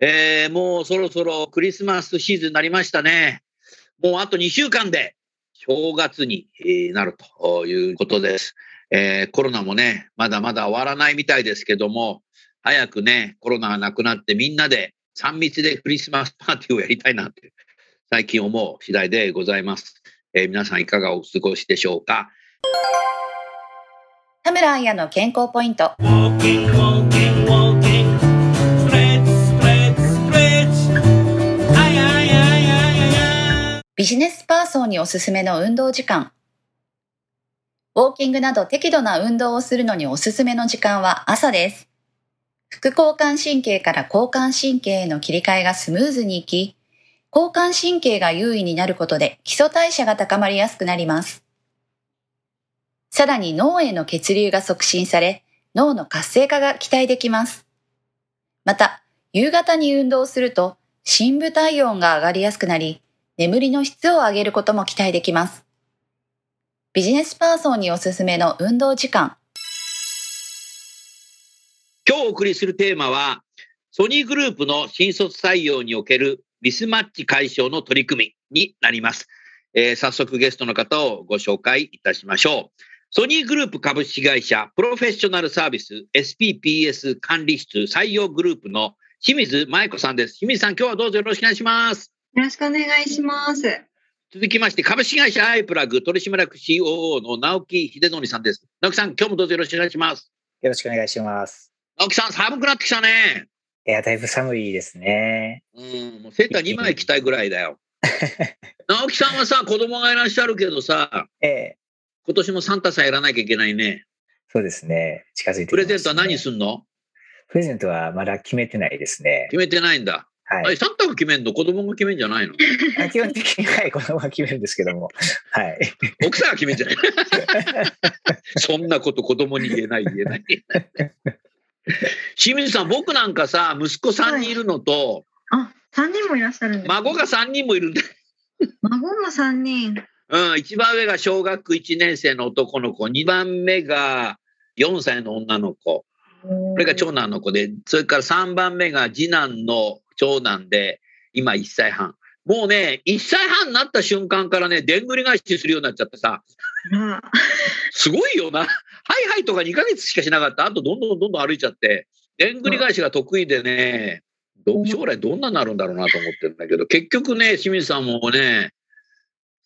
えー、もうそろそろクリスマスシーズンになりましたね。もうあと2週間で正月にえーなるということです、えーコロナもねまだまだ終わらないみたいですけども早くねコロナがなくなってみんなで3密でクリスマスパーティーをやりたいなって最近思う次第でございます、えー皆さんいかがお過ごしでしょうか？田村彩の健康ポイント。ビジネスパーソンにおすすめの運動時間。ウォーキングなど適度な運動をするのにおすすめの時間は朝です。副交感神経から交感神経への切り替えがスムーズにいき、交感神経が優位になることで基礎代謝が高まりやすくなります。さらに脳への血流が促進され、脳の活性化が期待できます。また、夕方に運動すると、深部体温が上がりやすくなり、眠りの質を上げることも期待できます。ビジネスパーソンにおすすめの運動時間。今日お送りするテーマは、ソニーグループの新卒採用におけるミスマッチ解消の取り組みになります。えー早速ゲストの方をご紹介いたしましょう。ソニーグループ株式会社プロフェッショナルサービス SPPS 管理室採用グループの清水舞子さんです。清水さん、今日はどうぞよろしくお願いします。よろしくお願いします。続きまして、株式会社アイプラグ取締役 COO の直木秀則さんです。直木さん、今日もどうぞよろしくお願いします。よろしくお願いします。直木さん、寒くなってきたね。いや、だいぶ寒いですね。うん、もうセーター2枚着たいぐらいだよ。直樹さんはさ、子供がいらっしゃるけどさ、ええ、今年もサンタさんやらなきゃいけないね。そうですね。近づいてきプ。レゼントは何すんの？プレゼントはまだ決めてないですね。決めてないんだ。あれ、はい。サンタが決めんの子供が決めんじゃないの？あ基本的にはい、子供が決めるんですけども。はい。奥さんが決めんじゃない？そんなこと子供に言えない言えない。清水さん、僕なんかさ、息子3人いるのと、あ、三人もいらっしゃるんです、孫が3人もいるんだ。孫も三人。うん、一番上が小学1年生の男の子、2番目が4歳の女の子。ここれが長男の子で、それから3番目が次男の長男で、今1歳半。もうね、1歳半になった瞬間からね、でんぐり返しするようになっちゃってさ、ら。すごいよな。はいはいとか2ヶ月しかしなかった。あとどんどんどんどん歩いちゃって、でんぐり返しが得意でね、ど将来どんなになるんだろうなと思ってるんだけど、結局ね、清水さんもね、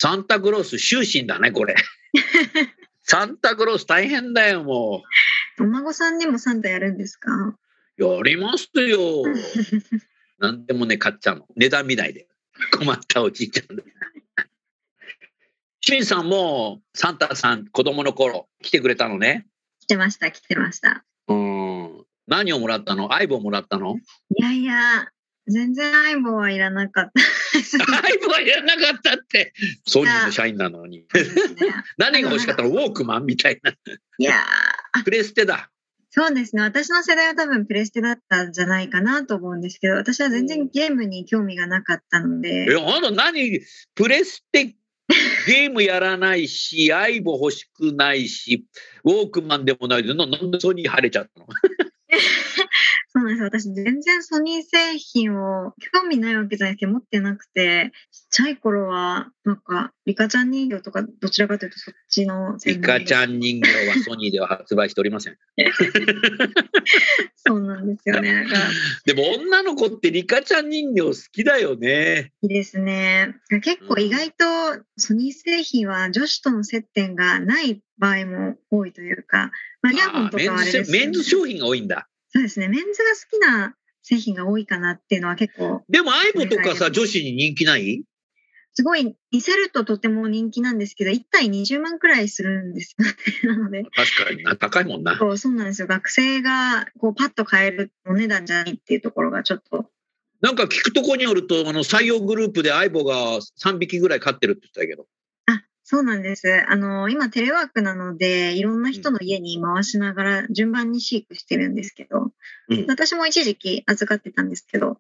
サンタクロース終身だね、これ。サンタクロース大変だよ、もお孫さんにもサンタやるんですか？う。やりますよ。なんでもね、買っちゃうの。値段見ないで。困ったおじいちゃんで。清水さんもサンタさん子供の頃来てくれたのね。来てました、来てました。うん。何をもらったの？相棒もらったの？いやいや、全然相棒はいらなかった。相棒はいらなかったって。ソニーの社員なのに。何が欲しかったの？ウォークマンみたいな。いやープレステだ。そうですね。私の世代は多分プレステだったんじゃないかなと思うんですけど、私は全然ゲームに興味がなかったので、え、ほんと何？プレステゲームやらないし、相棒欲しくないし、ウォークマンでもないで、ななんでソニー晴れちゃったの？うなんです。私、全然ソニー製品を興味ないわけじゃないですけど、持ってなくて、ちっちゃい頃は、なんか、リカちゃん人形とか、どちらかというとそっちのリカちゃん。ん人形はソニーでは発売しておりません。そうなんですよね。でも女の子ってリカちゃん人形好きだよね。いいですね。結構意外とソニー製品は女子との接点がない場合も多いというか、まあ、イヤホンとかはあれですズメンズ商品が多いんだ。そうですね。メンズが好きな製品が多いかなっていうのは結構、でもアイボとかさ、女子に人気ない？すごい似せるととても人気なんですけど、1体20万くらいするんですよね。なので、確かにな、高いもんな。そうそうなんですよ。学生がこうパッと買えるお値段じゃないっていうところがちょっと、なんか聞くとこによると、あの採用グループでアイボが3匹ぐらい飼ってるって言ってたけど。あ、そうなんです。あの、今テレワークなので、いろんな人の家に回しながら順番に飼育してるんですけど、うん私も一時期預かってたんですけど、ち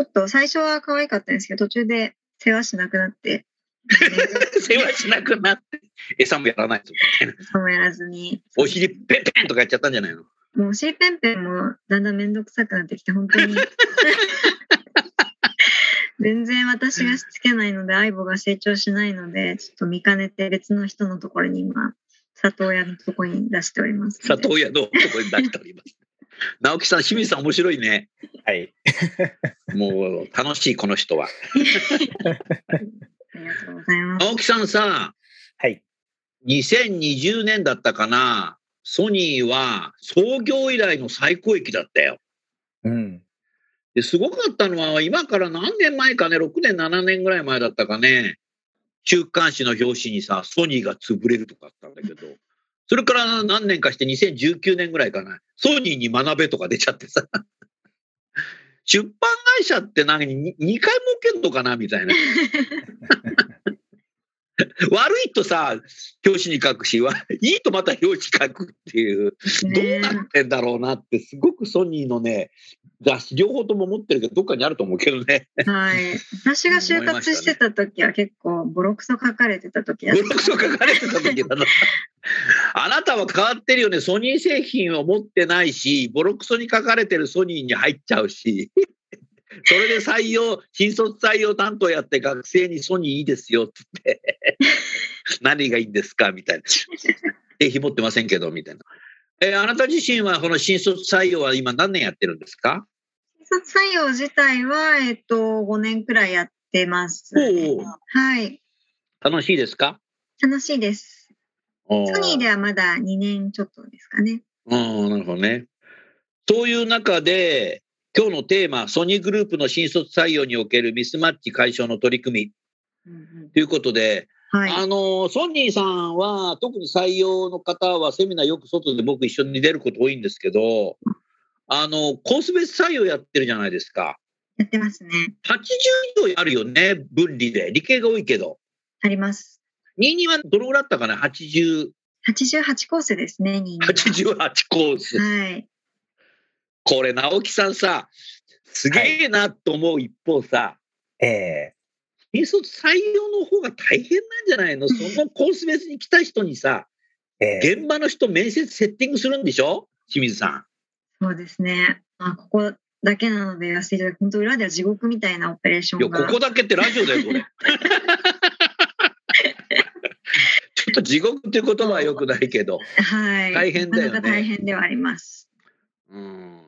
ょっと最初は可愛かったんですけど、途中で世話しなくなって、世話しなくなって、餌もやらないとみたいな。そうやらずに、お尻ペンペンとかやっちゃったんじゃないの？もうシーペンペンもだんだんめんどくさくなってきて、本当に。全然私がしつけないので、相棒が成長しないので、ちょっと見かねて別の人のところに今、里親のところに出しております。里親のところに出しております。直樹さん、清水さん面白いね。はい。もう楽しい、この人は。ありがとうございます。直樹さんさ、はい。2020年だったかな、ソニーは創業以来の最高益だったよ。うん。ですごかったのは、今から何年前かね、6年、7年ぐらい前だったかね、週刊誌の表紙にさ、ソニーが潰れるとかあったんだけど、それから何年かして2019年ぐらいかな、ソニーに学べとか出ちゃってさ、出版会社って何、2回儲けんのかなみたいな。悪いとさ、表紙に書くし、わいいとまた表紙書くっていう。どうねなってんだろうなって、すごくソニーのね、雑誌両方とも持ってるけど、どっかにあると思うけどね。はい。私が就活してた時は結構ボロクソ書かれてた時やブログ書かれてた時だな。あなたは変わってるよね。ソニー製品を持ってないし、ボロクソに書かれてるソニーに入っちゃうし。それで採用、新卒採用担当やって学生にソニーいいですよって言って、何がいいんですかみたいな。経費持ってませんけど、みたいな。えーあなた自身はこの新卒採用は今何年やってるんですか？新卒採用自体は、えっと、5年くらいやってます。はい。楽しいですか？楽しいです。ソソニーではまだ2年ちょっとですかね。うん、なるほどね。そういう中で、今日のテーマ、ソニーグループの新卒採用におけるミスマッチ解消の取り組みということで、はい。あの、ソニーさんは、特に採用の方はセミナーよく外で僕一緒に出ること多いんですけど、あの、コース別採用やってるじゃないですか。やってますね。80以上あるよね、分離で。理系が多いけど。あります。22はどのぐらいだったかな ?80、88コースですね、2 88コース。はい。これ、直樹さんさ、すげえなと思う一方さ、ええ新卒採用の方が大変なんじゃないの？そのコース別に来た人にさ、ええ現場の人面接セッティングするんでしょ？清水さん。そうですね。まあ、ここだけなので言わせていただく、本当裏では地獄みたいなオペレーショいや、ンが。ここだけってラジオだよ、これ。ちょっと地獄っていう言葉はよくないけど。はい。大変だよね大変ではあります。うん。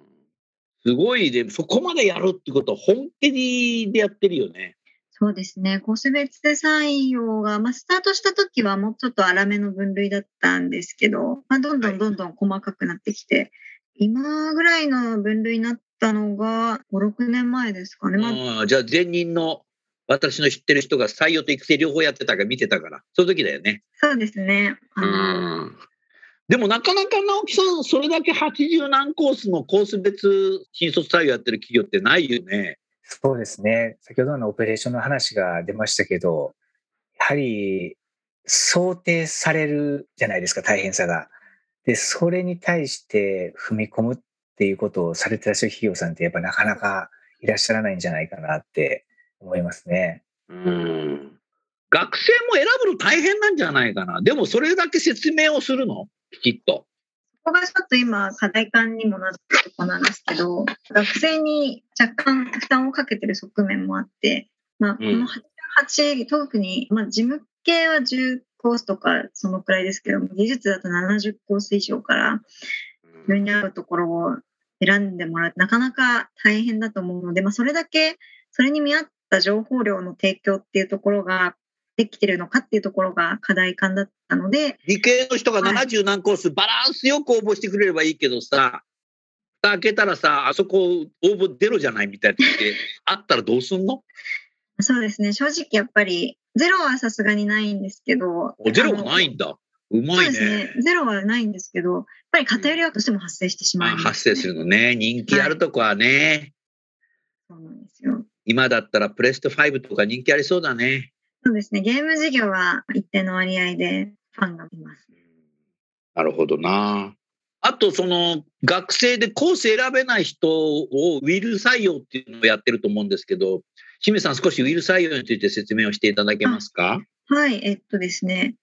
すごいで、そこまでやるってことは本気でやってるよね。そうですね。コース別採用が、まあ、スタートした時はもうちょっと粗めの分類だったんですけど、まあ、どんどんどんどん細かくなってきて、今ぐらいの分類になったのが5、6年前ですかね。まあ、うん、じゃあ前任の私の知ってる人が採用と育成両方やってたから見てたから、その時だよね。そうですね。あうのん。でもなかなか直樹さん、それだけ80何コースのコース別新卒採用やってる企業ってないよね。そうですね。先ほどのオペレーションの話が出ましたけど、やはり想定されるじゃないですか、大変さが。で、それに対して踏み込むっていうことをされてらっしゃる企業さんってやっぱなかなかいらっしゃらないんじゃないかなって思いますね。うん。学生も選ぶの大変なんじゃないかな。でもそれだけ説明をするの？きちっと。そこがちょっと今課題感にもなってるとこなんですけど、学生に若干負担をかけてる側面もあって、まあ、この88、特に、まあ、事務系は10コースとかそのくらいですけども、技術だと70コース以上から、自分に合うところを選んでもらう。なかなか大変だと思うので、まあ、それだけ、それに見合った情報量の提供っていうところができてるのかっていうところが課題感だったので、理系の人がはい70何コース、バランスよく応募してくれればいいけどさ、蓋開けたらさ、あそこ応募出ろじゃないみたいなってあったらどうすんの？そうですね、正直やっぱり、ゼロはさすがにないんですけど、おゼロがないんだ。うまいねね。、ゼロはないんですけど、やっぱり偏りはどうしても発生してしまあいます、ね発生するのね。人気あるとこはね、そうなんですよ。今だったらプレステ5とか人気ありそうだね。そうですね、ゲーム事業は一定の割合でファンがいます。なるほどな。あと、その、学生でコース選べない人をウィル採用っていうのをやってると思うんですけど、清水さん少しウィル採用について説明をしていただけますか？はい、えっとですね、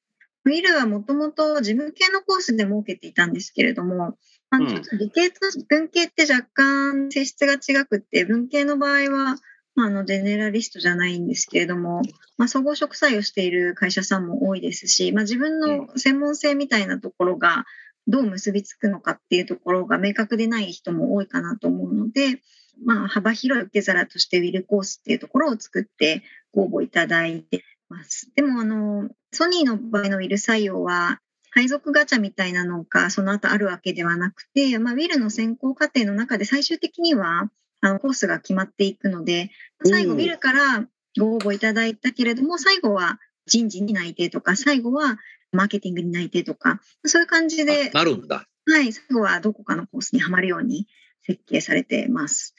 ウィルはもともと事務系のコースで設けていたんですけれども、あうん。のちょっと理系と文系って若干性質が違くって、文系の場合は、まあ、あのジェネラリストじゃないんですけれども、まあ、総合職採用している会社さんも多いですし、まあ、自分の専門性みたいなところがどう結びつくのかっていうところが明確でない人も多いかなと思うので、まあ、幅広い受け皿としてウィルコースっていうところを作ってご応募いただいてます。でも、あの、ソニーの場合のウィル採用は、配属ガチャみたいなのがその後あるわけではなくて、まあ、ウィルの選考過程の中で最終的にはあのコースが決まっていくので、最後うんウィルからご応募いただいたけれども、最後は人事に内定とか、最後はマーケティングに内定とか、そういう感じで、あなるんだ。はい、最後はどこかのコースにはまるように設計されてます。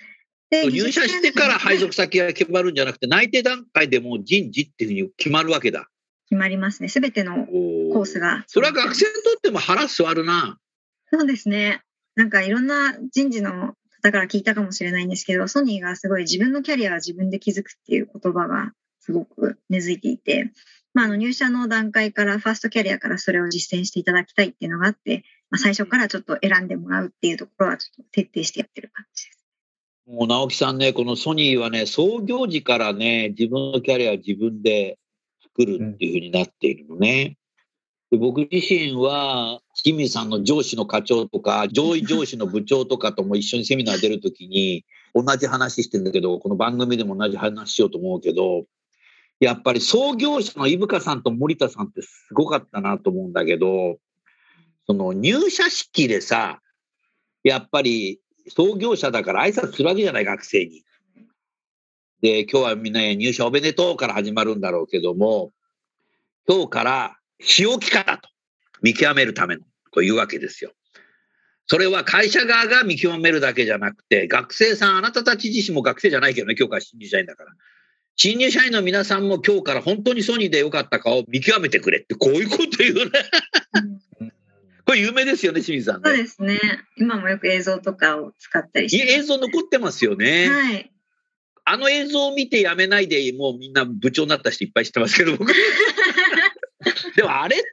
で入社してから配属先が決まるんじゃなくて、内定段階でもう人事っていうふうに決まるわけだ。決まりますね。すべてのコースが。それは学生にとっても腹座るな。そうですね。なんかいろんな人事の方から聞いたかもしれないんですけど、ソニーがすごい自分のキャリアは自分で築くっていう言葉がすごく根付いていて、まあ、あの入社の段階から、ファーストキャリアからそれを実践していただきたいっていうのがあって、まあ、最初からちょっと選んでもらうっていうところはちょっと徹底してやってる感じです。もう直樹さんね、このソニーはね、創業時からね、自分のキャリアを自分で作るっていうふうになっているのね。で僕自身は、清水さんの上司の課長とか、上位上司の部長とかとも一緒にセミナー出るときに、同じ話してるんだけど、この番組でも同じ話しようと思うけど、やっぱり創業者の伊深さんと森田さんってすごかったなと思うんだけど、その入社式でさ、やっぱり創業者だから挨拶するわけじゃない、学生に。で、今日はみんな入社おめでとうから始まるんだろうけども、今日から仕置き方と見極めるためのというわけですよ。それは会社側が見極めるだけじゃなくて、学生さん、あなたたち自身も学生じゃないけどね、今日から新入社員だから。新入社員の皆さんも今日から本当にソニーで良かったかを見極めてくれって、こういうこと言うね。これ有名ですよね、清水さんね。そうですね。今もよく映像とかを使ったりして。いい映像残ってますよね。はい。あの映像を見てやめないで、もうみんな部長になった人いっぱい知ってますけど、僕。でもあれって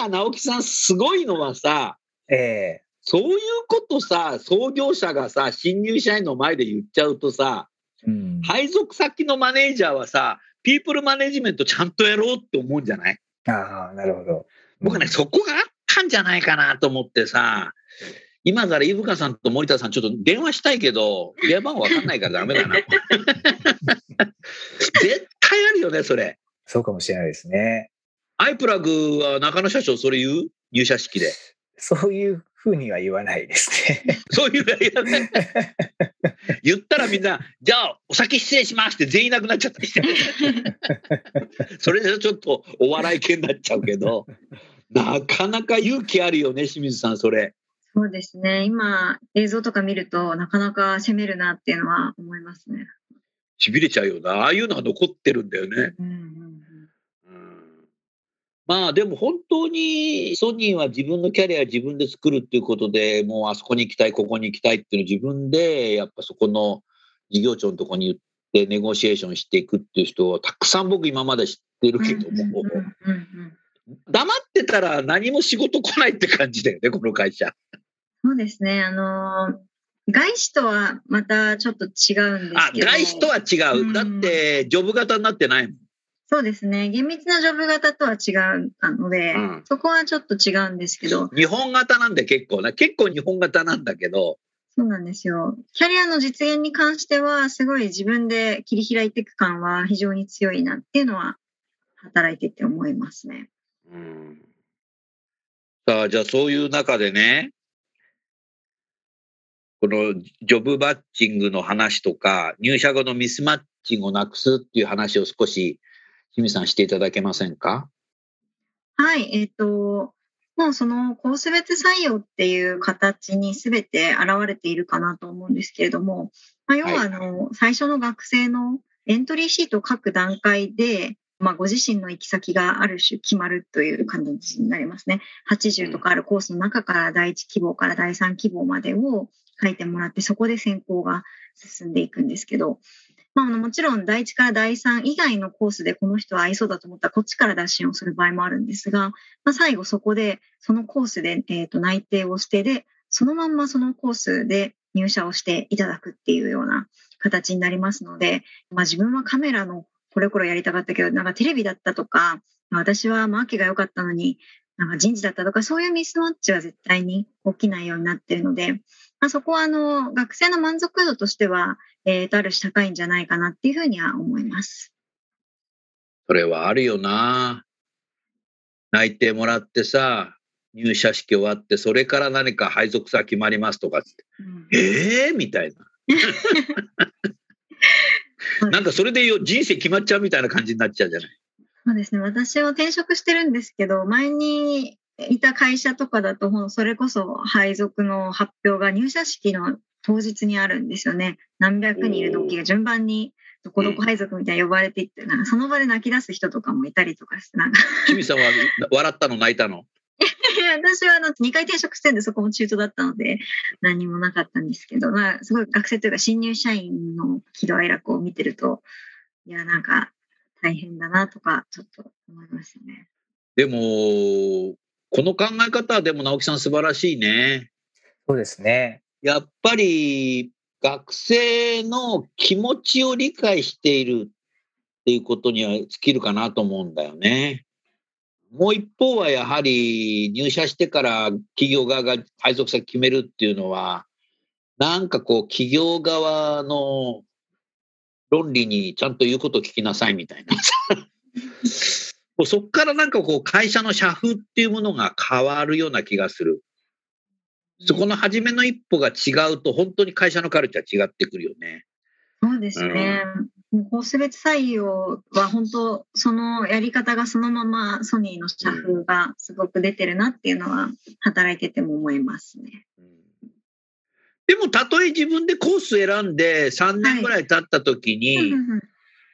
さ、直樹さんすごいのはさ、ええそういうことさ、創業者がさ、新入社員の前で言っちゃうとさ、うん配属先のマネージャーはさ、ピープルマネジメントちゃんとやろうって思うんじゃない？ああ、なるほど。僕ね、そこがあったんじゃないかなと思ってさ、今から飯深さんと森田さんちょっと電話したいけど、電話番号わかんないからダメだな。絶対あるよね、それ。そうかもしれないですね。アイプラグは中野社長それ言う？入社式で。そういうふうには言わないですね。そういうのやね言ったらみんな、じゃあお先失礼しますって全員いなくなっちゃったりして。それでちょっとお笑い系になっちゃうけど、なかなか勇気あるよね、清水さん、それ。そうですね。今、映像とか見ると、なかなか攻めるなっていうのは思いますね。痺れちゃうよな。ああいうのが残ってるんだよね。うんまあでも本当にソニーは自分のキャリアを自分で作るっていうことでもうあそこに行きたいここに行きたいっていうのを自分でやっぱそこの事業長のところに言ってネゴシエーションしていくっていう人はたくさん僕今まで知ってるけども黙ってたら何も仕事来ないって感じだよねこの会社。そうですね。あの、外資とはまたちょっと違うんですあ、けど。外資とは違う。うんだって、ジョブ型になってないもん。そうですね。厳密なジョブ型とは違うので、うんそこはちょっと違うんですけど、日本型なんで結構な。結構日本型なんだけど、そうなんですよ。キャリアの実現に関しては、すごい自分で切り開いていく感は非常に強いなっていうのは、働いてて思いますね。うんさあ、じゃあそういう中でね、このジョブバッチングの話とか、入社後のミスマッチングをなくすっていう話を少し、清水さんしていただけませんか？はい、えっ、と、もうそのコース別採用っていう形に全て現れているかなと思うんですけれども、まあ、要ははいあの、最初の学生のエントリーシートを書く段階で、まあ、ご自身の行き先がある種決まるという感じになりますね。80とかあるコースの中から第1希望から第3希望までを書いてもらって、そこで選考が進んでいくんですけど、まあ、もちろん第1から第3以外のコースでこの人は合いそうだと思ったらこっちから打診をする場合もあるんですが、まあ、最後そこでそのコースで、えー、と内定をしてで、そのまんまそのコースで入社をしていただくっていうような形になりますので、まあ、自分はカメラのこれこれやりたかったけど、なんかテレビだったとか、まあ私はマーケが良かったのに、なんか人事だったとか、そういうミスマッチは絶対に起きないようになっているので、まあ、そこはあの学生の満足度としては、えー、とある種高いんじゃないかなっていうふうには思います。それはあるよな。内定もらってさ、入社式終わって、それから何か配属先決まりますとかって、うんええー、みたいな。なんかそれでよ人生決まっちゃうみたいな感じになっちゃうじゃない。そうですね。私は転職してるんですけど、前にいた会社とかだと、それこそ配属の発表が入社式の当日にあるんですよね。何百人いる同期が順番にどこどこ配属みたいに呼ばれていって、なんかその場で泣き出す人とかもいたりとかして、なんか清水さんは笑ったの泣いたの？私はあの2回転職してるんでそこも中途だったので何もなかったんですけど、まあ、すごい学生というか新入社員の喜怒哀楽を見てると、いや、なんか大変だなとかちょっと思いましたね。でも、この考え方はでも直樹さん素晴らしいね。そうですね。やっぱり学生の気持ちを理解しているっていうことには尽きるかなと思うんだよね。もう一方はやはり入社してから企業側が配属先決めるっていうのは、なんかこう企業側の論理にちゃんと言うことを聞きなさいみたいな。もうそこからなんかこう会社の社風っていうものが変わるような気がする。そこの初めの一歩が違うと、本当に会社のカルチャー違ってくるよね。そうですね。もうコース別採用は本当そのやり方がそのままソニーの社風がすごく出てるなっていうのは働いてても思いますね。でも、たとえ自分でコース選んで3年ぐらい経った時に、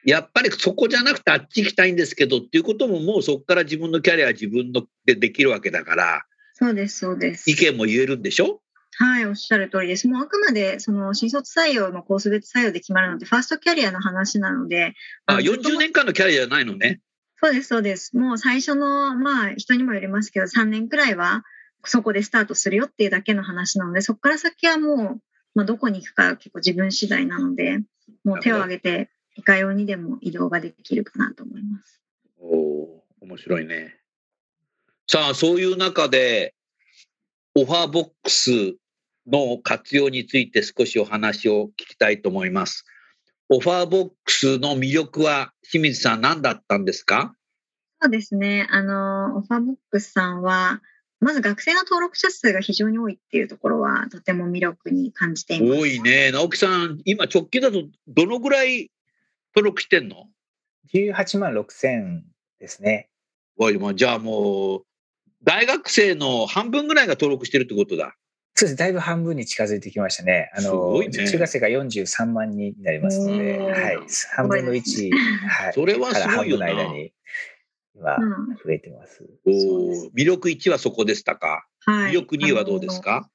やっぱりそこじゃなくてあっち行きたいんですけどっていうことももうそこから自分のキャリアは自分のでできるわけだから、そうです、そうです。意見も言えるんでしょ？はい、おっしゃる通りです。もうあくまでその新卒採用のコース別採用で決まるので、ファーストキャリアの話なので、あ、のずっと40年間のキャリアじゃないのね。そうです、そうです。もう最初の、まあ人にもよりますけど、3年くらいはそこでスタートするよっていうだけの話なので、そこから先はもう、まあ、どこに行くか結構自分次第なので、もう手を挙げて、いかようにでも移動ができるかなと思います。おおー面白いね。さあ、そういう中で、オファーボックスの活用について少しお話を聞きたいと思います。オファーボックスの魅力は清水さん何だったんですか？そうですね。あの、オファーボックスさんは、まず学生の登録者数が非常に多いっていうところはとても魅力に感じています。多いね。直樹さん、今直近だとどのぐらい登録してんの？18万6千ですね。おい、もうじゃあもう、大学生の半分ぐらいが登録してるってことだ。そうです。だいぶ半分に近づいてきましたね。あすの、ね中学生が43万人になりますので、はい。半分の1、はい。それはすごいよな。の間に、今、うん増えてます。うですー魅力1はそこでしたか？はい魅力2はどうですか？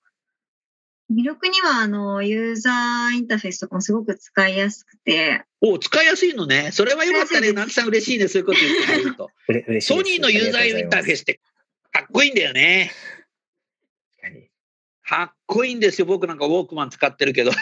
魅力には、あの、ユーザーインターフェースとかもすごく使いやすくて、お使いやすいのね。それはよかったね。使いやすいです直樹さん嬉しいね。そういうこと言ってくれると。うれ嬉しいソ。ニーのユーザーインターフェース。スってかっこいいんだよね。確かっこいいんですよ。僕なんかウォークマン使ってるけど。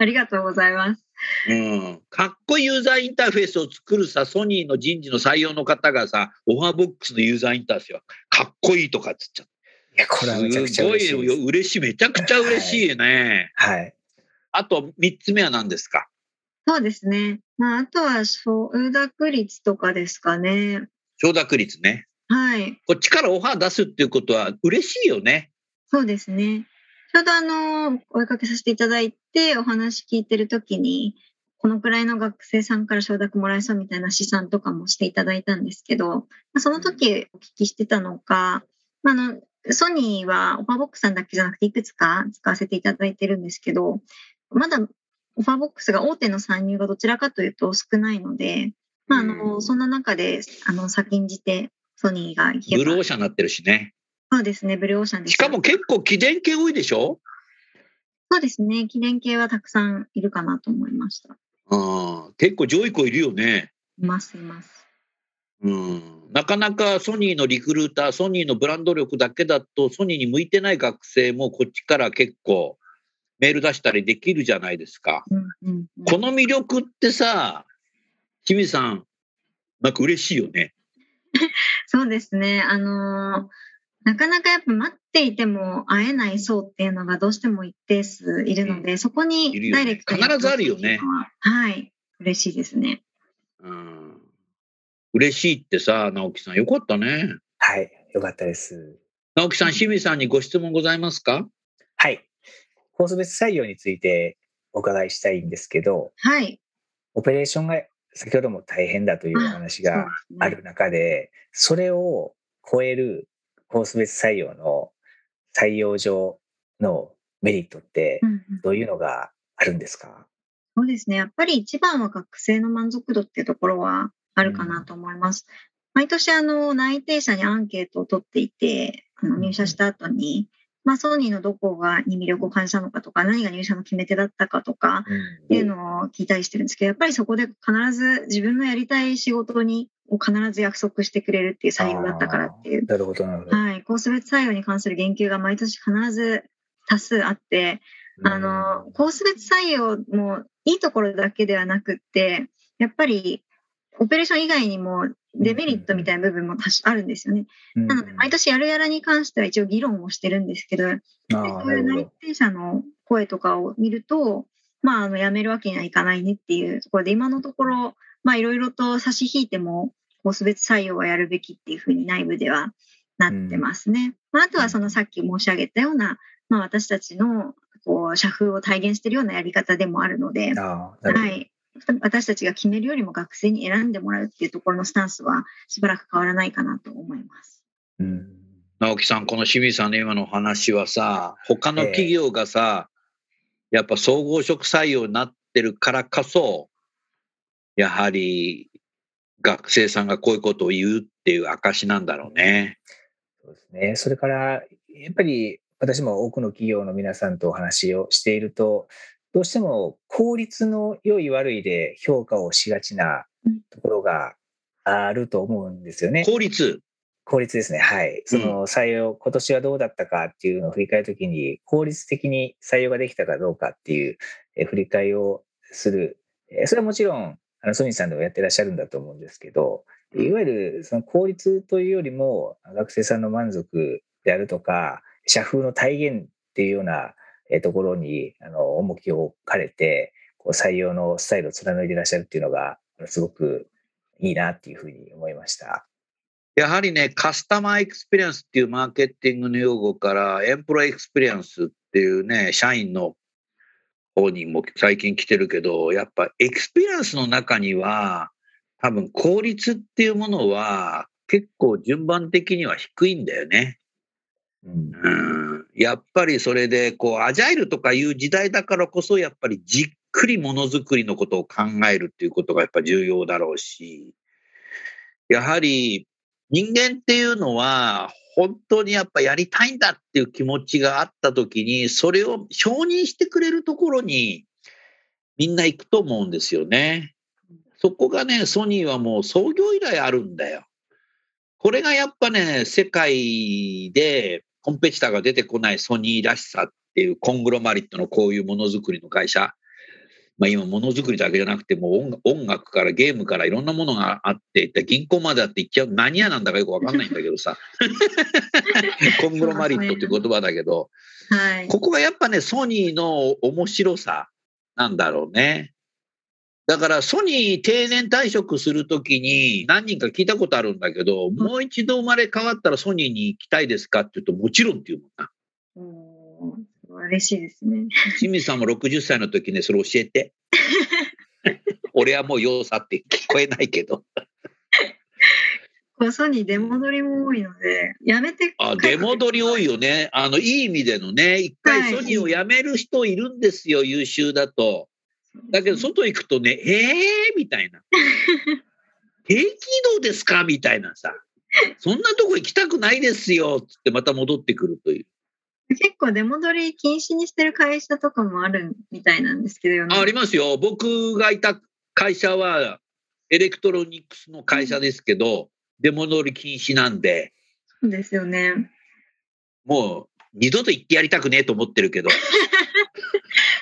ありがとうございます。うん。かっこいいユーザーインターフェースを作るさ、ソニーの人事の採用の方がさ、オファーボックスのユーザーインターフェースよ。かっこいいとかっつっちゃって。いや、これはめちゃくちゃ嬉しいです。すごいよ嬉しい。めちゃくちゃ嬉しいね。はい。あと、三つ目は何ですか？そうですね。まあ、あとは承諾率とかですかね。承諾率ね。はい。こっちからオファー出すっていうことは嬉しいよね。そうですね。ちょうどあの、お声かけさせていただいて、お話聞いてるときに、このくらいの学生さんから承諾もらえそうみたいな試算とかもしていただいたんですけど、まあその時お聞きしてたのが、まあ、あの、ソニーはオファーボックスさんだけじゃなくていくつか使わせていただいてるんですけど、まだオファーボックスが大手の参入がどちらかというと少ないので、まあ、あうの、んそんな中で、あの、先んじてソニーがブルーオーシャンになってるしね。そうですね、ブルーオーシャンです。しかも結構記念系多いでしょ？そうですね。記念系はたくさんいるかなと思いました。うん。結構上位校いるよね。います、います。うん。なかなかソニーのリクルーター、ソニーのブランド力だけだと、ソニーに向いてない学生もこっちから結構メール出したりできるじゃないですか。うんうんうんこの魅力ってさ、清水さん、なんか嬉しいよね。そうですね。あのーなかなかやっぱ待っていても会えない層っていうのがどうしても一定数いるので、そこいるにダイレクトに必ずあるよねはい。嬉しいですね。うん。嬉しいってさ、直樹さん、よかったね。はい。よかったです。直樹さん、清水さんにご質問ございますか？はい。コース別採用についてお伺いしたいんですけど、はい。オペレーションが先ほども大変だというお話がある中で、それを超えるコース別採用の採用上のメリットってそうですね。うんうんどういうのがあるんですか？そうですね。やっぱり一番は学生の満足度っていうところはあるかなと思います。毎年あの内定者にアンケートを取っていて、あの入社した後に、まあソニーのどこがに魅力を感じたのかとか、何が入社の決め手だったかとか、っていうのを聞いたりしてるんですけど、やっぱりそこで必ず自分のやりたい仕事にを必ず約束してくれるっていう採用だったからっていう。なるほど、なるほど。はい。コース別採用に関する言及が毎年必ず多数あって、あの、コース別採用もいいところだけではなくって、やっぱりオペレーション以外にもデメリットみたいな部分もあるんですよね。うん、なので、毎年やるやらに関しては一応議論をしてるんですけど、そういう内。定者の声とかを見ると、まあ、あの、辞めるわけにはいかないねっていうところで、今のところ、まあ、いろいろと差し引いても、コース別採用はやるべきっていうふうに内部ではなってますね。まあ、あとはそのさっき申し上げたような、まあ、私たちの、こう、社風を体現しているようなやり方でもあるので。はい。私たちが決めるよりも学生に選んでもらうっていうところのスタンスはしばらく変わらないかなと思います。うん直樹さん、この清水さんの今の話はさ、他の企業がさ、やっぱ総合職採用になってるからこそ、やはり学生さんがこういうことを言うっていう証なんだろうね。そうですね。それから、やっぱり私も多くの企業の皆さんとお話をしていると、どうしても効率の良い悪いで評価をしがちなところがあると思うんですよね。効率。効率ですね。はい。その採用、今年はどうだったかっていうのを振り返るときに、効率的に採用ができたかどうかっていう、えー振り返りをする。えーそれはもちろん、あのソニーさんでもやってらっしゃるんだと思うんですけど、いわゆるその効率というよりも、学生さんの満足であるとか、社風の体現っていうようなえーところにあの重きを置かれて、こう採用のスタイルを貫いていらっしゃるっていうのが、すごくいいなっていうふうに思いました。やはりね、 customer experience っていうマーケティングの用語から、 employee experience っていうね、社員の方にも最近来てるけど、やっぱ experience の中には、多分効率っていうものは結構順番的には低いんだよね。うんやっぱりそれで、こう、アジャイルとかいう時代だからこそ、やっぱりじっくりものづくりのことを考えるっていうことがやっぱ重要だろうし、やはり人間っていうのは、本当にやっぱやりたいんだっていう気持ちがあったときに、それを承認してくれるところにみんな行くと思うんですよね。そこがね、ソニーはもう創業以来あるんだよ。これがやっぱね、世界でコンペティターが出てこないソニーらしさっていうコングロマリットのこういうものづくりの会社、まあ今ものづくりだけじゃなくてもう音楽からゲームからいろんなものがあって、銀行まであって言っちゃう、何屋なんだかよくわかんないんだけどさ、コングロマリットって言葉だけど、はい。ここがやっぱね、ソニーの面白さなんだろうね。だからソニー定年退職するときに何人か聞いたことあるんだけど、もう一度生まれ変わったらソニーに行きたいですかって言うと、もちろんっていうもんな。おー嬉しいですね。清水さんも60歳の時ね、それ教えて。俺はもう要さって聞こえないけど。ソニー出戻りも多いので、やめて。あ、出戻り多いよね。あの、いい意味でのね、一回ソニーを辞める人いるんですよ、優秀だと。だけど、外行くとね、ええー、みたいな。低軌道ですかみたいなさ。そんなとこ行きたくないですよ、つってまた戻ってくるという。結構出戻り禁止にしてる会社とかもあるみたいなんですけど、あありますよ。僕がいた会社は、エレクトロニクスの会社ですけど、出戻り禁止なんで、そうですよね。もう二度と行ってやりたくねえと思ってるけど、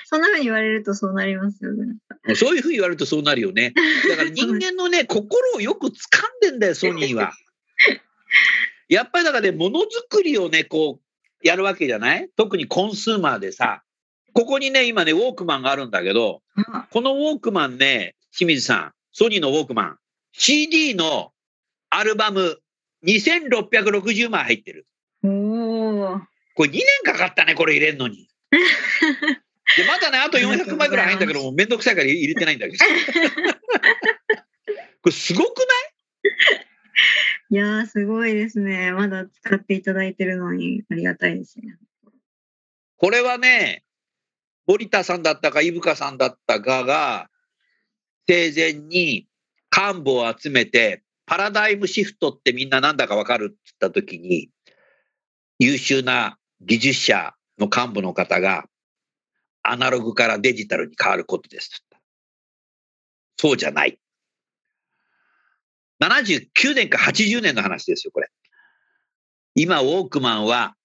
そんな風に言われるとそうなりますよね。そういうふうに言われるとそうなるよね。だから人間のね、心をよく掴んでんだよ、ソニーは。やっぱりだからね、ものづくりをね、こう、やるわけじゃない？特にコンスーマーでさ、ここにね、今ね、ウォークマンがあるんだけど、あこのウォークマンね、清水さん、ソニーのウォークマン、CD のアルバム2660枚入ってる。おーこれ2年かかったね、これ入れんのに。で、まだね、あと400枚ぐらい入るんだけど、もうめんどくさいから入れてないんだけど。これすごくない？いやー、すごいですね。まだ使っていただいてるのにありがたいですね。これはね、森田さんだったか、伊深さんだったかが、生前に幹部を集めて、パラダイムシフトってみんななんだかわかるって言ったときに、優秀な技術者の幹部の方が、アナログからデジタルに変わることです。そうじゃない。79年か80年の話ですよ、これ。今、ウォークマンは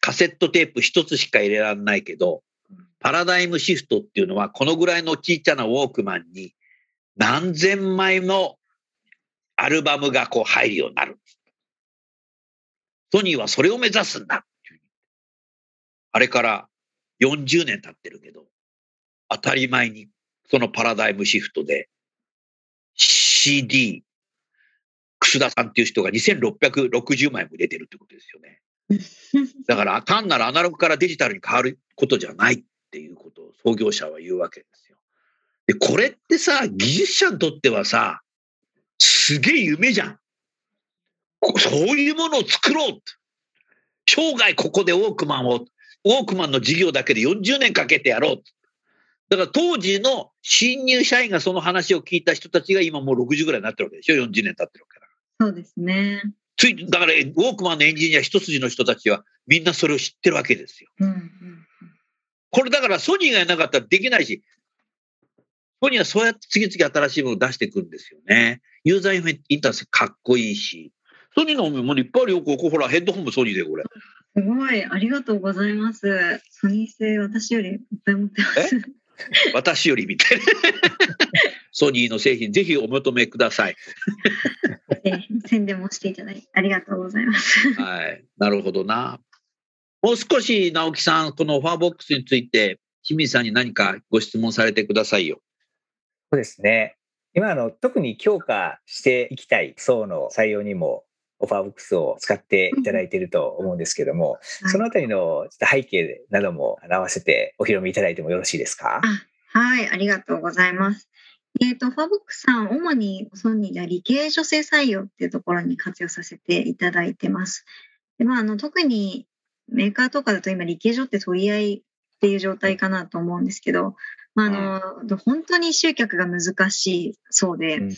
カセットテープ一つしか入れられないけど、パラダイムシフトっていうのは、このぐらいのちっちゃなウォークマンに何千枚のアルバムがこう入るようになる。ソニーはそれを目指すんだあれから40年経ってるけど、当たり前にそのパラダイムシフトで CD、楠田さんっていう人が2660枚も入れてるってことですよね。だから単なるアナログからデジタルに変わることじゃないっていうことを創業者は言うわけですよ。で、これってさ、技術者にとってはさ、すげえ夢じゃん。そういうものを作ろう生涯ここでウォークマンを、ウォークマンの事業だけで40年かけてやろうだから当時の新入社員がその話を聞いた人たちが今もう60ぐらいになってるわけでしょ ?40 年経ってるから。そうですね。つい、だから、ウォークマンのエンジニア一筋の人たちはみんなそれを知ってるわけですよ。うんうんこれだからソニーがいなかったらできないし、ソニーはそうやって次々新しいものを出していくんですよね。ユーザーインターフェースかっこいいし。ソニーのものいっぱいあるよ。ここほら、ヘッドホンもソニーでこれ。すごい、ありがとうございます。ソニー製、私よりいっぱい持ってます。私よりみたいな。ソニーの製品、ぜひお求めください。えー宣伝もしていただいてありがとうございます。はい。なるほどな。もう少し、直樹さん、このファーボックスについて、清水さんに何かご質問されてくださいよ。そうですね。今あの、特に強化していきたい層の採用にも、オファーボックスを使っていただいていると思うんですけども、はい。そのあたりのちょっと背景なども合わせてお披露目いただいてもよろしいですか？あはい、ありがとうございます。えっ、と、ファーボックスさん、主にソニーでは理系女性採用っていうところに活用させていただいてます。でまあ、あの特にメーカーとかだと今、理系女って取り合いっていう状態かなと思うんですけど、まあ、あの本当に集客が難しいそうで、うん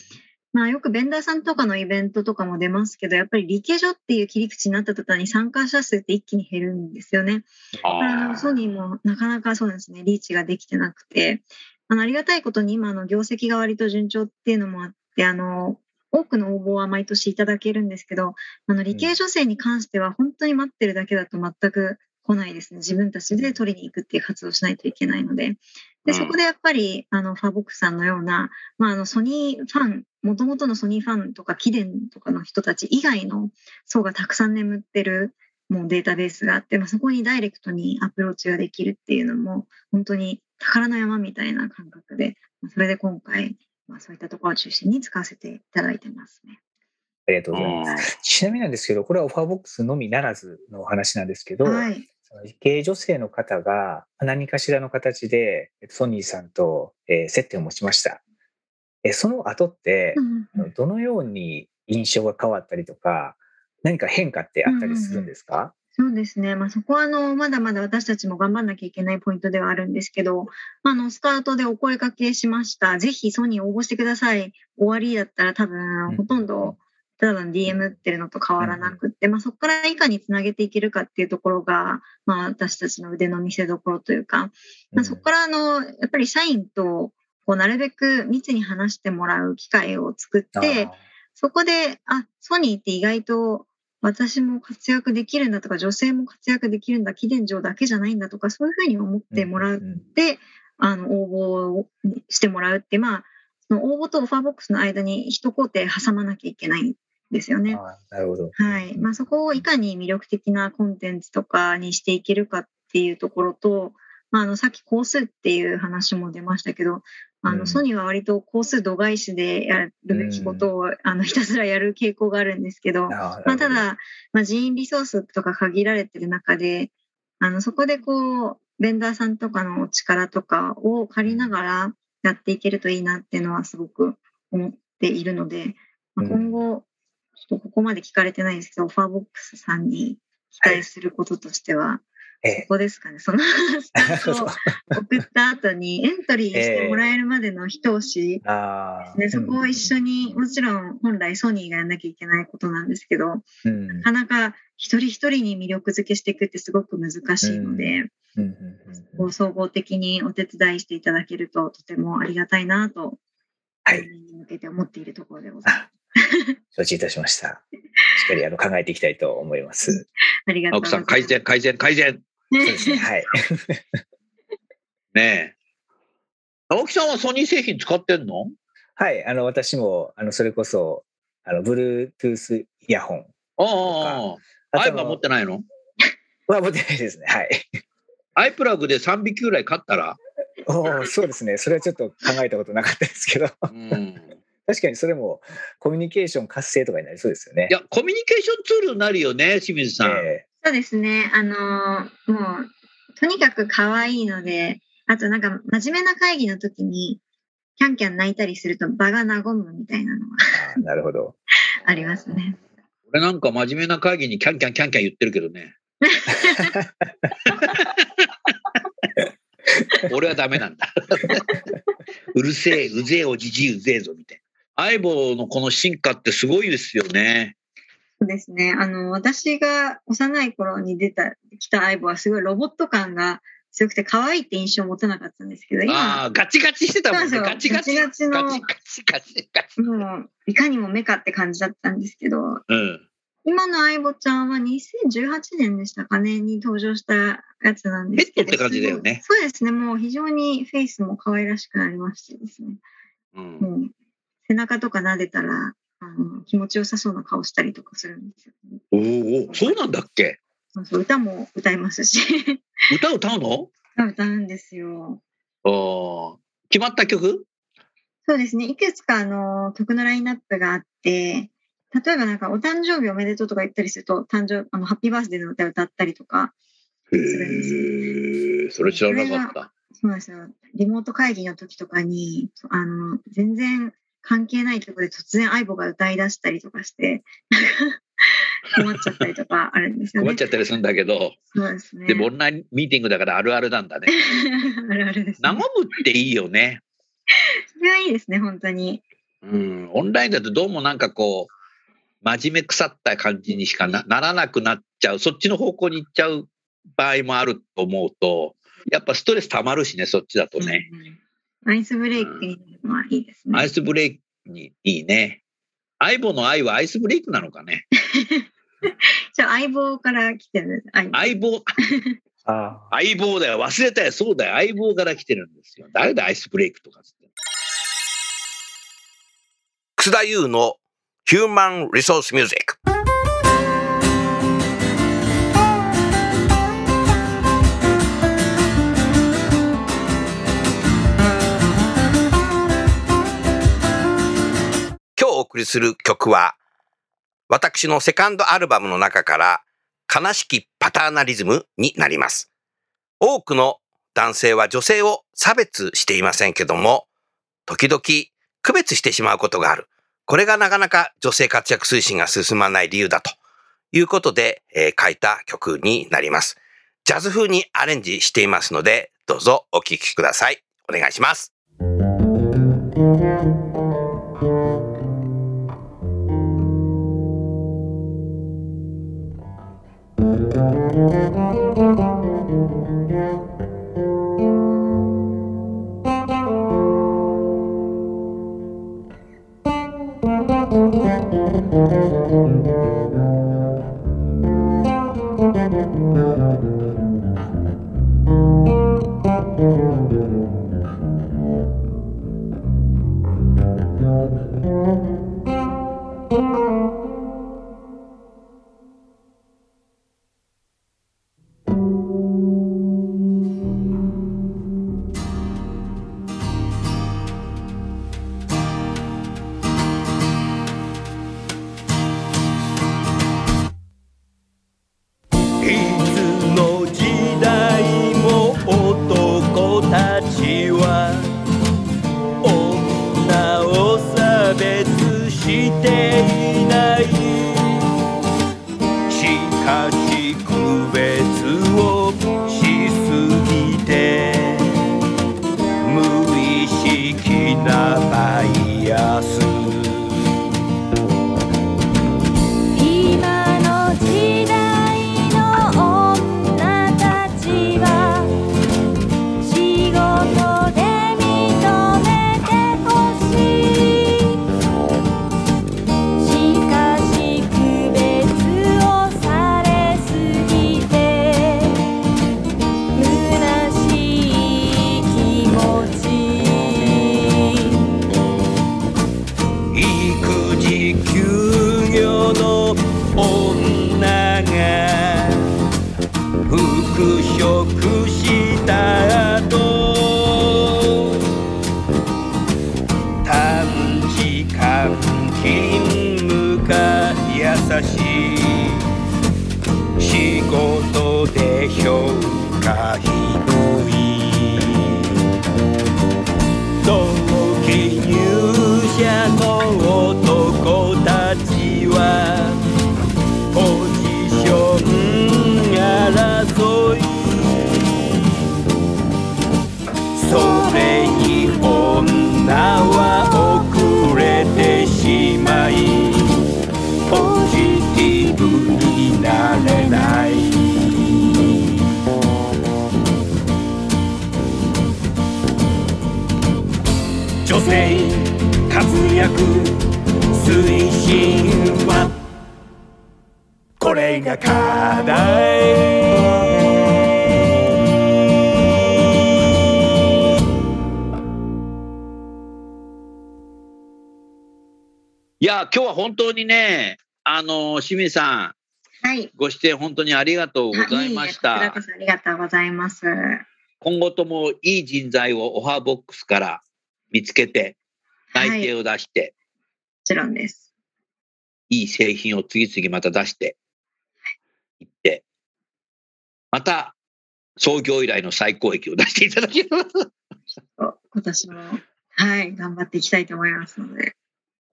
まあよくベンダーさんとかのイベントとかも出ますけど、やっぱり理系女っていう切り口になった途端に参加者数って一気に減るんですよね。あのソニーもなかなかそうですね、リーチができてなくて、あのありがたいことに今の業績が割と順調っていうのもあって、あの、多くの応募は毎年いただけるんですけど、あの理系女性に関しては本当に待ってるだけだと全く来ないですね。自分たちで取りに行くっていう活動をしないといけないので。うんで、そこでやっぱり、あの、ファボックスさんのような、まあ、あの、ソニーファン、もともとのソニーファンとか、キデンとかの人たち以外の層がたくさん眠ってる、もうデータベースがあって、まあ、そこにダイレクトにアプローチができるっていうのも、本当に宝の山みたいな感覚で、まあそれで今回、まあ、そういったところを中心に使わせていただいてますね。ありがとうございます。ちなみになんですけど、これはオファーボックスのみならずのお話なんですけど、はい。その理系女性の方が何かしらの形でソニーさんとえー接点を持ちました。えその後ってどのように印象が変わったりとか、何か変化ってあったりするんですか、そうですね。まあ、そこはあのまだまだ私たちも頑張んなきゃいけないポイントではあるんですけど、まああのスタートでお声掛けしました。ぜひソニー応募してください。終わりだったら多分ほとんどただの DM 打ってるのと変わらなくって、まあ、そこからいかにつなげていけるかっていうところが、まあ、私たちの腕の見せ所というか、まあ、そこからあのやっぱり社員とこうなるべく密に話してもらう機会を作って、そこで、あ、ソニーって意外と私も活躍できるんだとか、女性も活躍できるんだ、貴殿上だけじゃないんだとか、そういうふうに思ってもらって、あの、応募をしてもらうって、まあ、その応募とオファーボックスの間に一工程挟まなきゃいけない。んですよね。なるほど。はい。まあ、そこをいかに魅力的なコンテンツとかにしていけるかっていうところと、まあ、あの、さっき工数っていう話も出ましたけど、あの、うんソニーは割と工数度外視でやるべきことを、あの、ひたすらやる傾向があるんですけど、まあ、ただ、まあ、人員リソースとか限られてる中で、あの、そこでこう、ベンダーさんとかの力とかを借りながらやっていけるといいなっていうのはすごく思っているので、まあ、うん今後、ちょっとここまで聞かれてないんですけど、オファーボックスさんに期待することとしては、えここですかね？そのスタートを送った後に エントリーしてもらえるまでの一押し、でそこを一緒に、もちろん本来ソニーがやんなきゃいけないことなんですけど、うん。なかなか一人一人に魅力づけしていくってすごく難しいので、こう総合的にお手伝いしていただけるととてもありがたいなと、はい。に向けて思っているところでございます。承知いたしました。しっかりあの考えていきたいと思います。ありがとうご奥ざいます。さん改善、改善、改善。そうですね。はい。ねえ。青木さんはソニー製品使ってんの？はい。あの、私も、あの、それこそ、あの、Bluetooth イヤホン。ああ、あアイプラ持ってないの？は持ってないですね。はい。アイプラグで3匹ぐらい買ったら、おーそうですね。それはちょっと考えたことなかったですけど、うん、確かにそれもコミュニケーション活性とかになりそうですよねい。や、コミュニケーションツールになるよね、清水さん。えそうですね。あのーもう、とにかく可愛いので、あとなんか真面目な会議の時に、キャンキャン泣いたりすると場が和むみたいなのはなるほど。ありますね。俺なんか真面目な会議にキャンキャンキャンキャン言ってるけどね。俺はダメなんだ。うるせえ、うぜえ、おじじい、うぜえぞ、みたいな。相棒のこの進化ってすごいですよね。そうですね。あの、私が幼い頃に出た、来た相棒はすごいロボット感が強くて可愛いって印象を持たなかったんですけど、あ今、あ、ガチガチしてたもんね。ガチガチ。ガチガチのガチガチガチガチ。もう、いかにもメカって感じだったんですけど、うん。今の相棒ちゃんは2018年でしたかね、に登場したやつなんですけど。ペットって感じだよねそうですね。もう非常にフェイスも可愛らしくなりましてですね。うん、もう背中とか撫でたら、あの気持ちよさそうな顔したりとかするんですよ、ね。おーおー、そうなんだっけ？そうそう歌も歌いますし、歌 歌うの？歌うんですよ。あー決まった曲？そうですね。いくつかあの曲のラインナップがあって、例えばなんかお誕生日おめでとうとか言ったりすると、誕生あのハッピーバースデーの歌を歌ったりとか、へえ、それ知らなかった。そうなんですよ。リモート会議の時とかに、あの、全然関係ないところで突然相棒が歌い出したりとかして、困っちゃったりとかあるんですよね。困っちゃったりするんだけど、そうですね。でもオンラインミーティングだからあるあるなんだね。あるあるです、和ね。むっていいよね。それはいいですね、本当に。うん、オンラインだとどうもなんかこう、真面目腐った感じにしかなならなくなっちゃう、そっちの方向に行っちゃう場合もあると思うと、やっぱストレス溜まるしね、そっちだとね。うんアイスブレイクにはいいですね。アイスブレイクにいいね。相棒の愛はアイスブレイクなのかね？じゃあ相棒から来てるんです。相棒相棒、ああ。相棒だよ。忘れたよ。そうだよ。相棒から来てるんですよ。誰だアイスブレイクとかっつって。楠田優のヒューマン・リソース・ミュージック。送りする曲は、私のセカンドアルバムの中から、悲しきパターナリズムになります。多くの男性は女性を差別していませんけども、時々区別してしまうことがある。これがなかなか女性活躍推進が進まない理由だということで、えー書いた曲になります。ジャズ風にアレンジしていますので、どうぞお聴きください。お願いします。い推進はこれが課題いや、今日は本当にね、あの、清水さん、はい。ご出演本当にありがとうございましあいえいありがとうございます。も今後ともいい人材をオファーボックスから見つけて、内定を出して、ちろんです。いい製品を次々また出していって、また創業以来の最高益を出していただければ。お今年も、はい、頑張っていきたいと思いますので。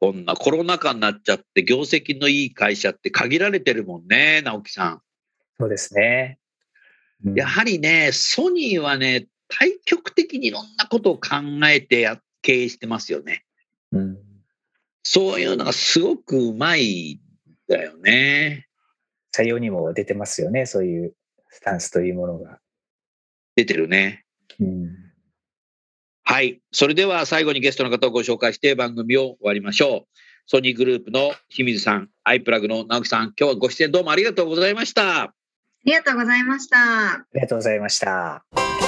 こんなコロナ禍になっちゃって業績のいい会社って限られてるもんね、直樹さん。そうですね。うんやはりね、ソニーはね、対極的にいろんなことを考えてや経営してますよね。うんそういうのがすごくうまいんだよね。採用にも出てますよね、そういうスタンスというものが。出てるね。うんはい。それでは最後にゲストの方をご紹介して番組を終わりましょう。ソニーグループの清水さん、アイプラグの直樹さん、今日はご出演どうもありがとうございました。ありがとうございました。ありがとうございました。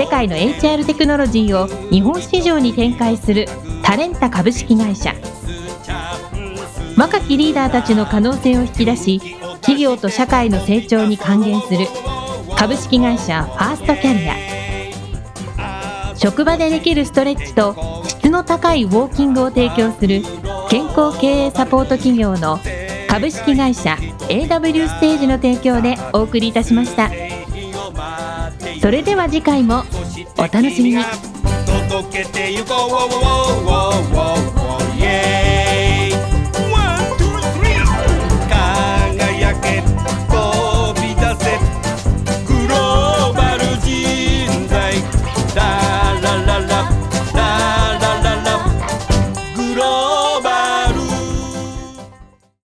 世界の HR テクノロジーを日本市場に展開するタレンタ株式会社。若きリーダーたちの可能性を引き出し企業と社会の成長に還元する株式会社ファーストキャリア。職場でできるストレッチと質の高いウォーキングを提供する健康経営サポート企業の株式会社 AW ステージの提供でお送りいたしました。それでは次回もお楽しみに。届けてゆこう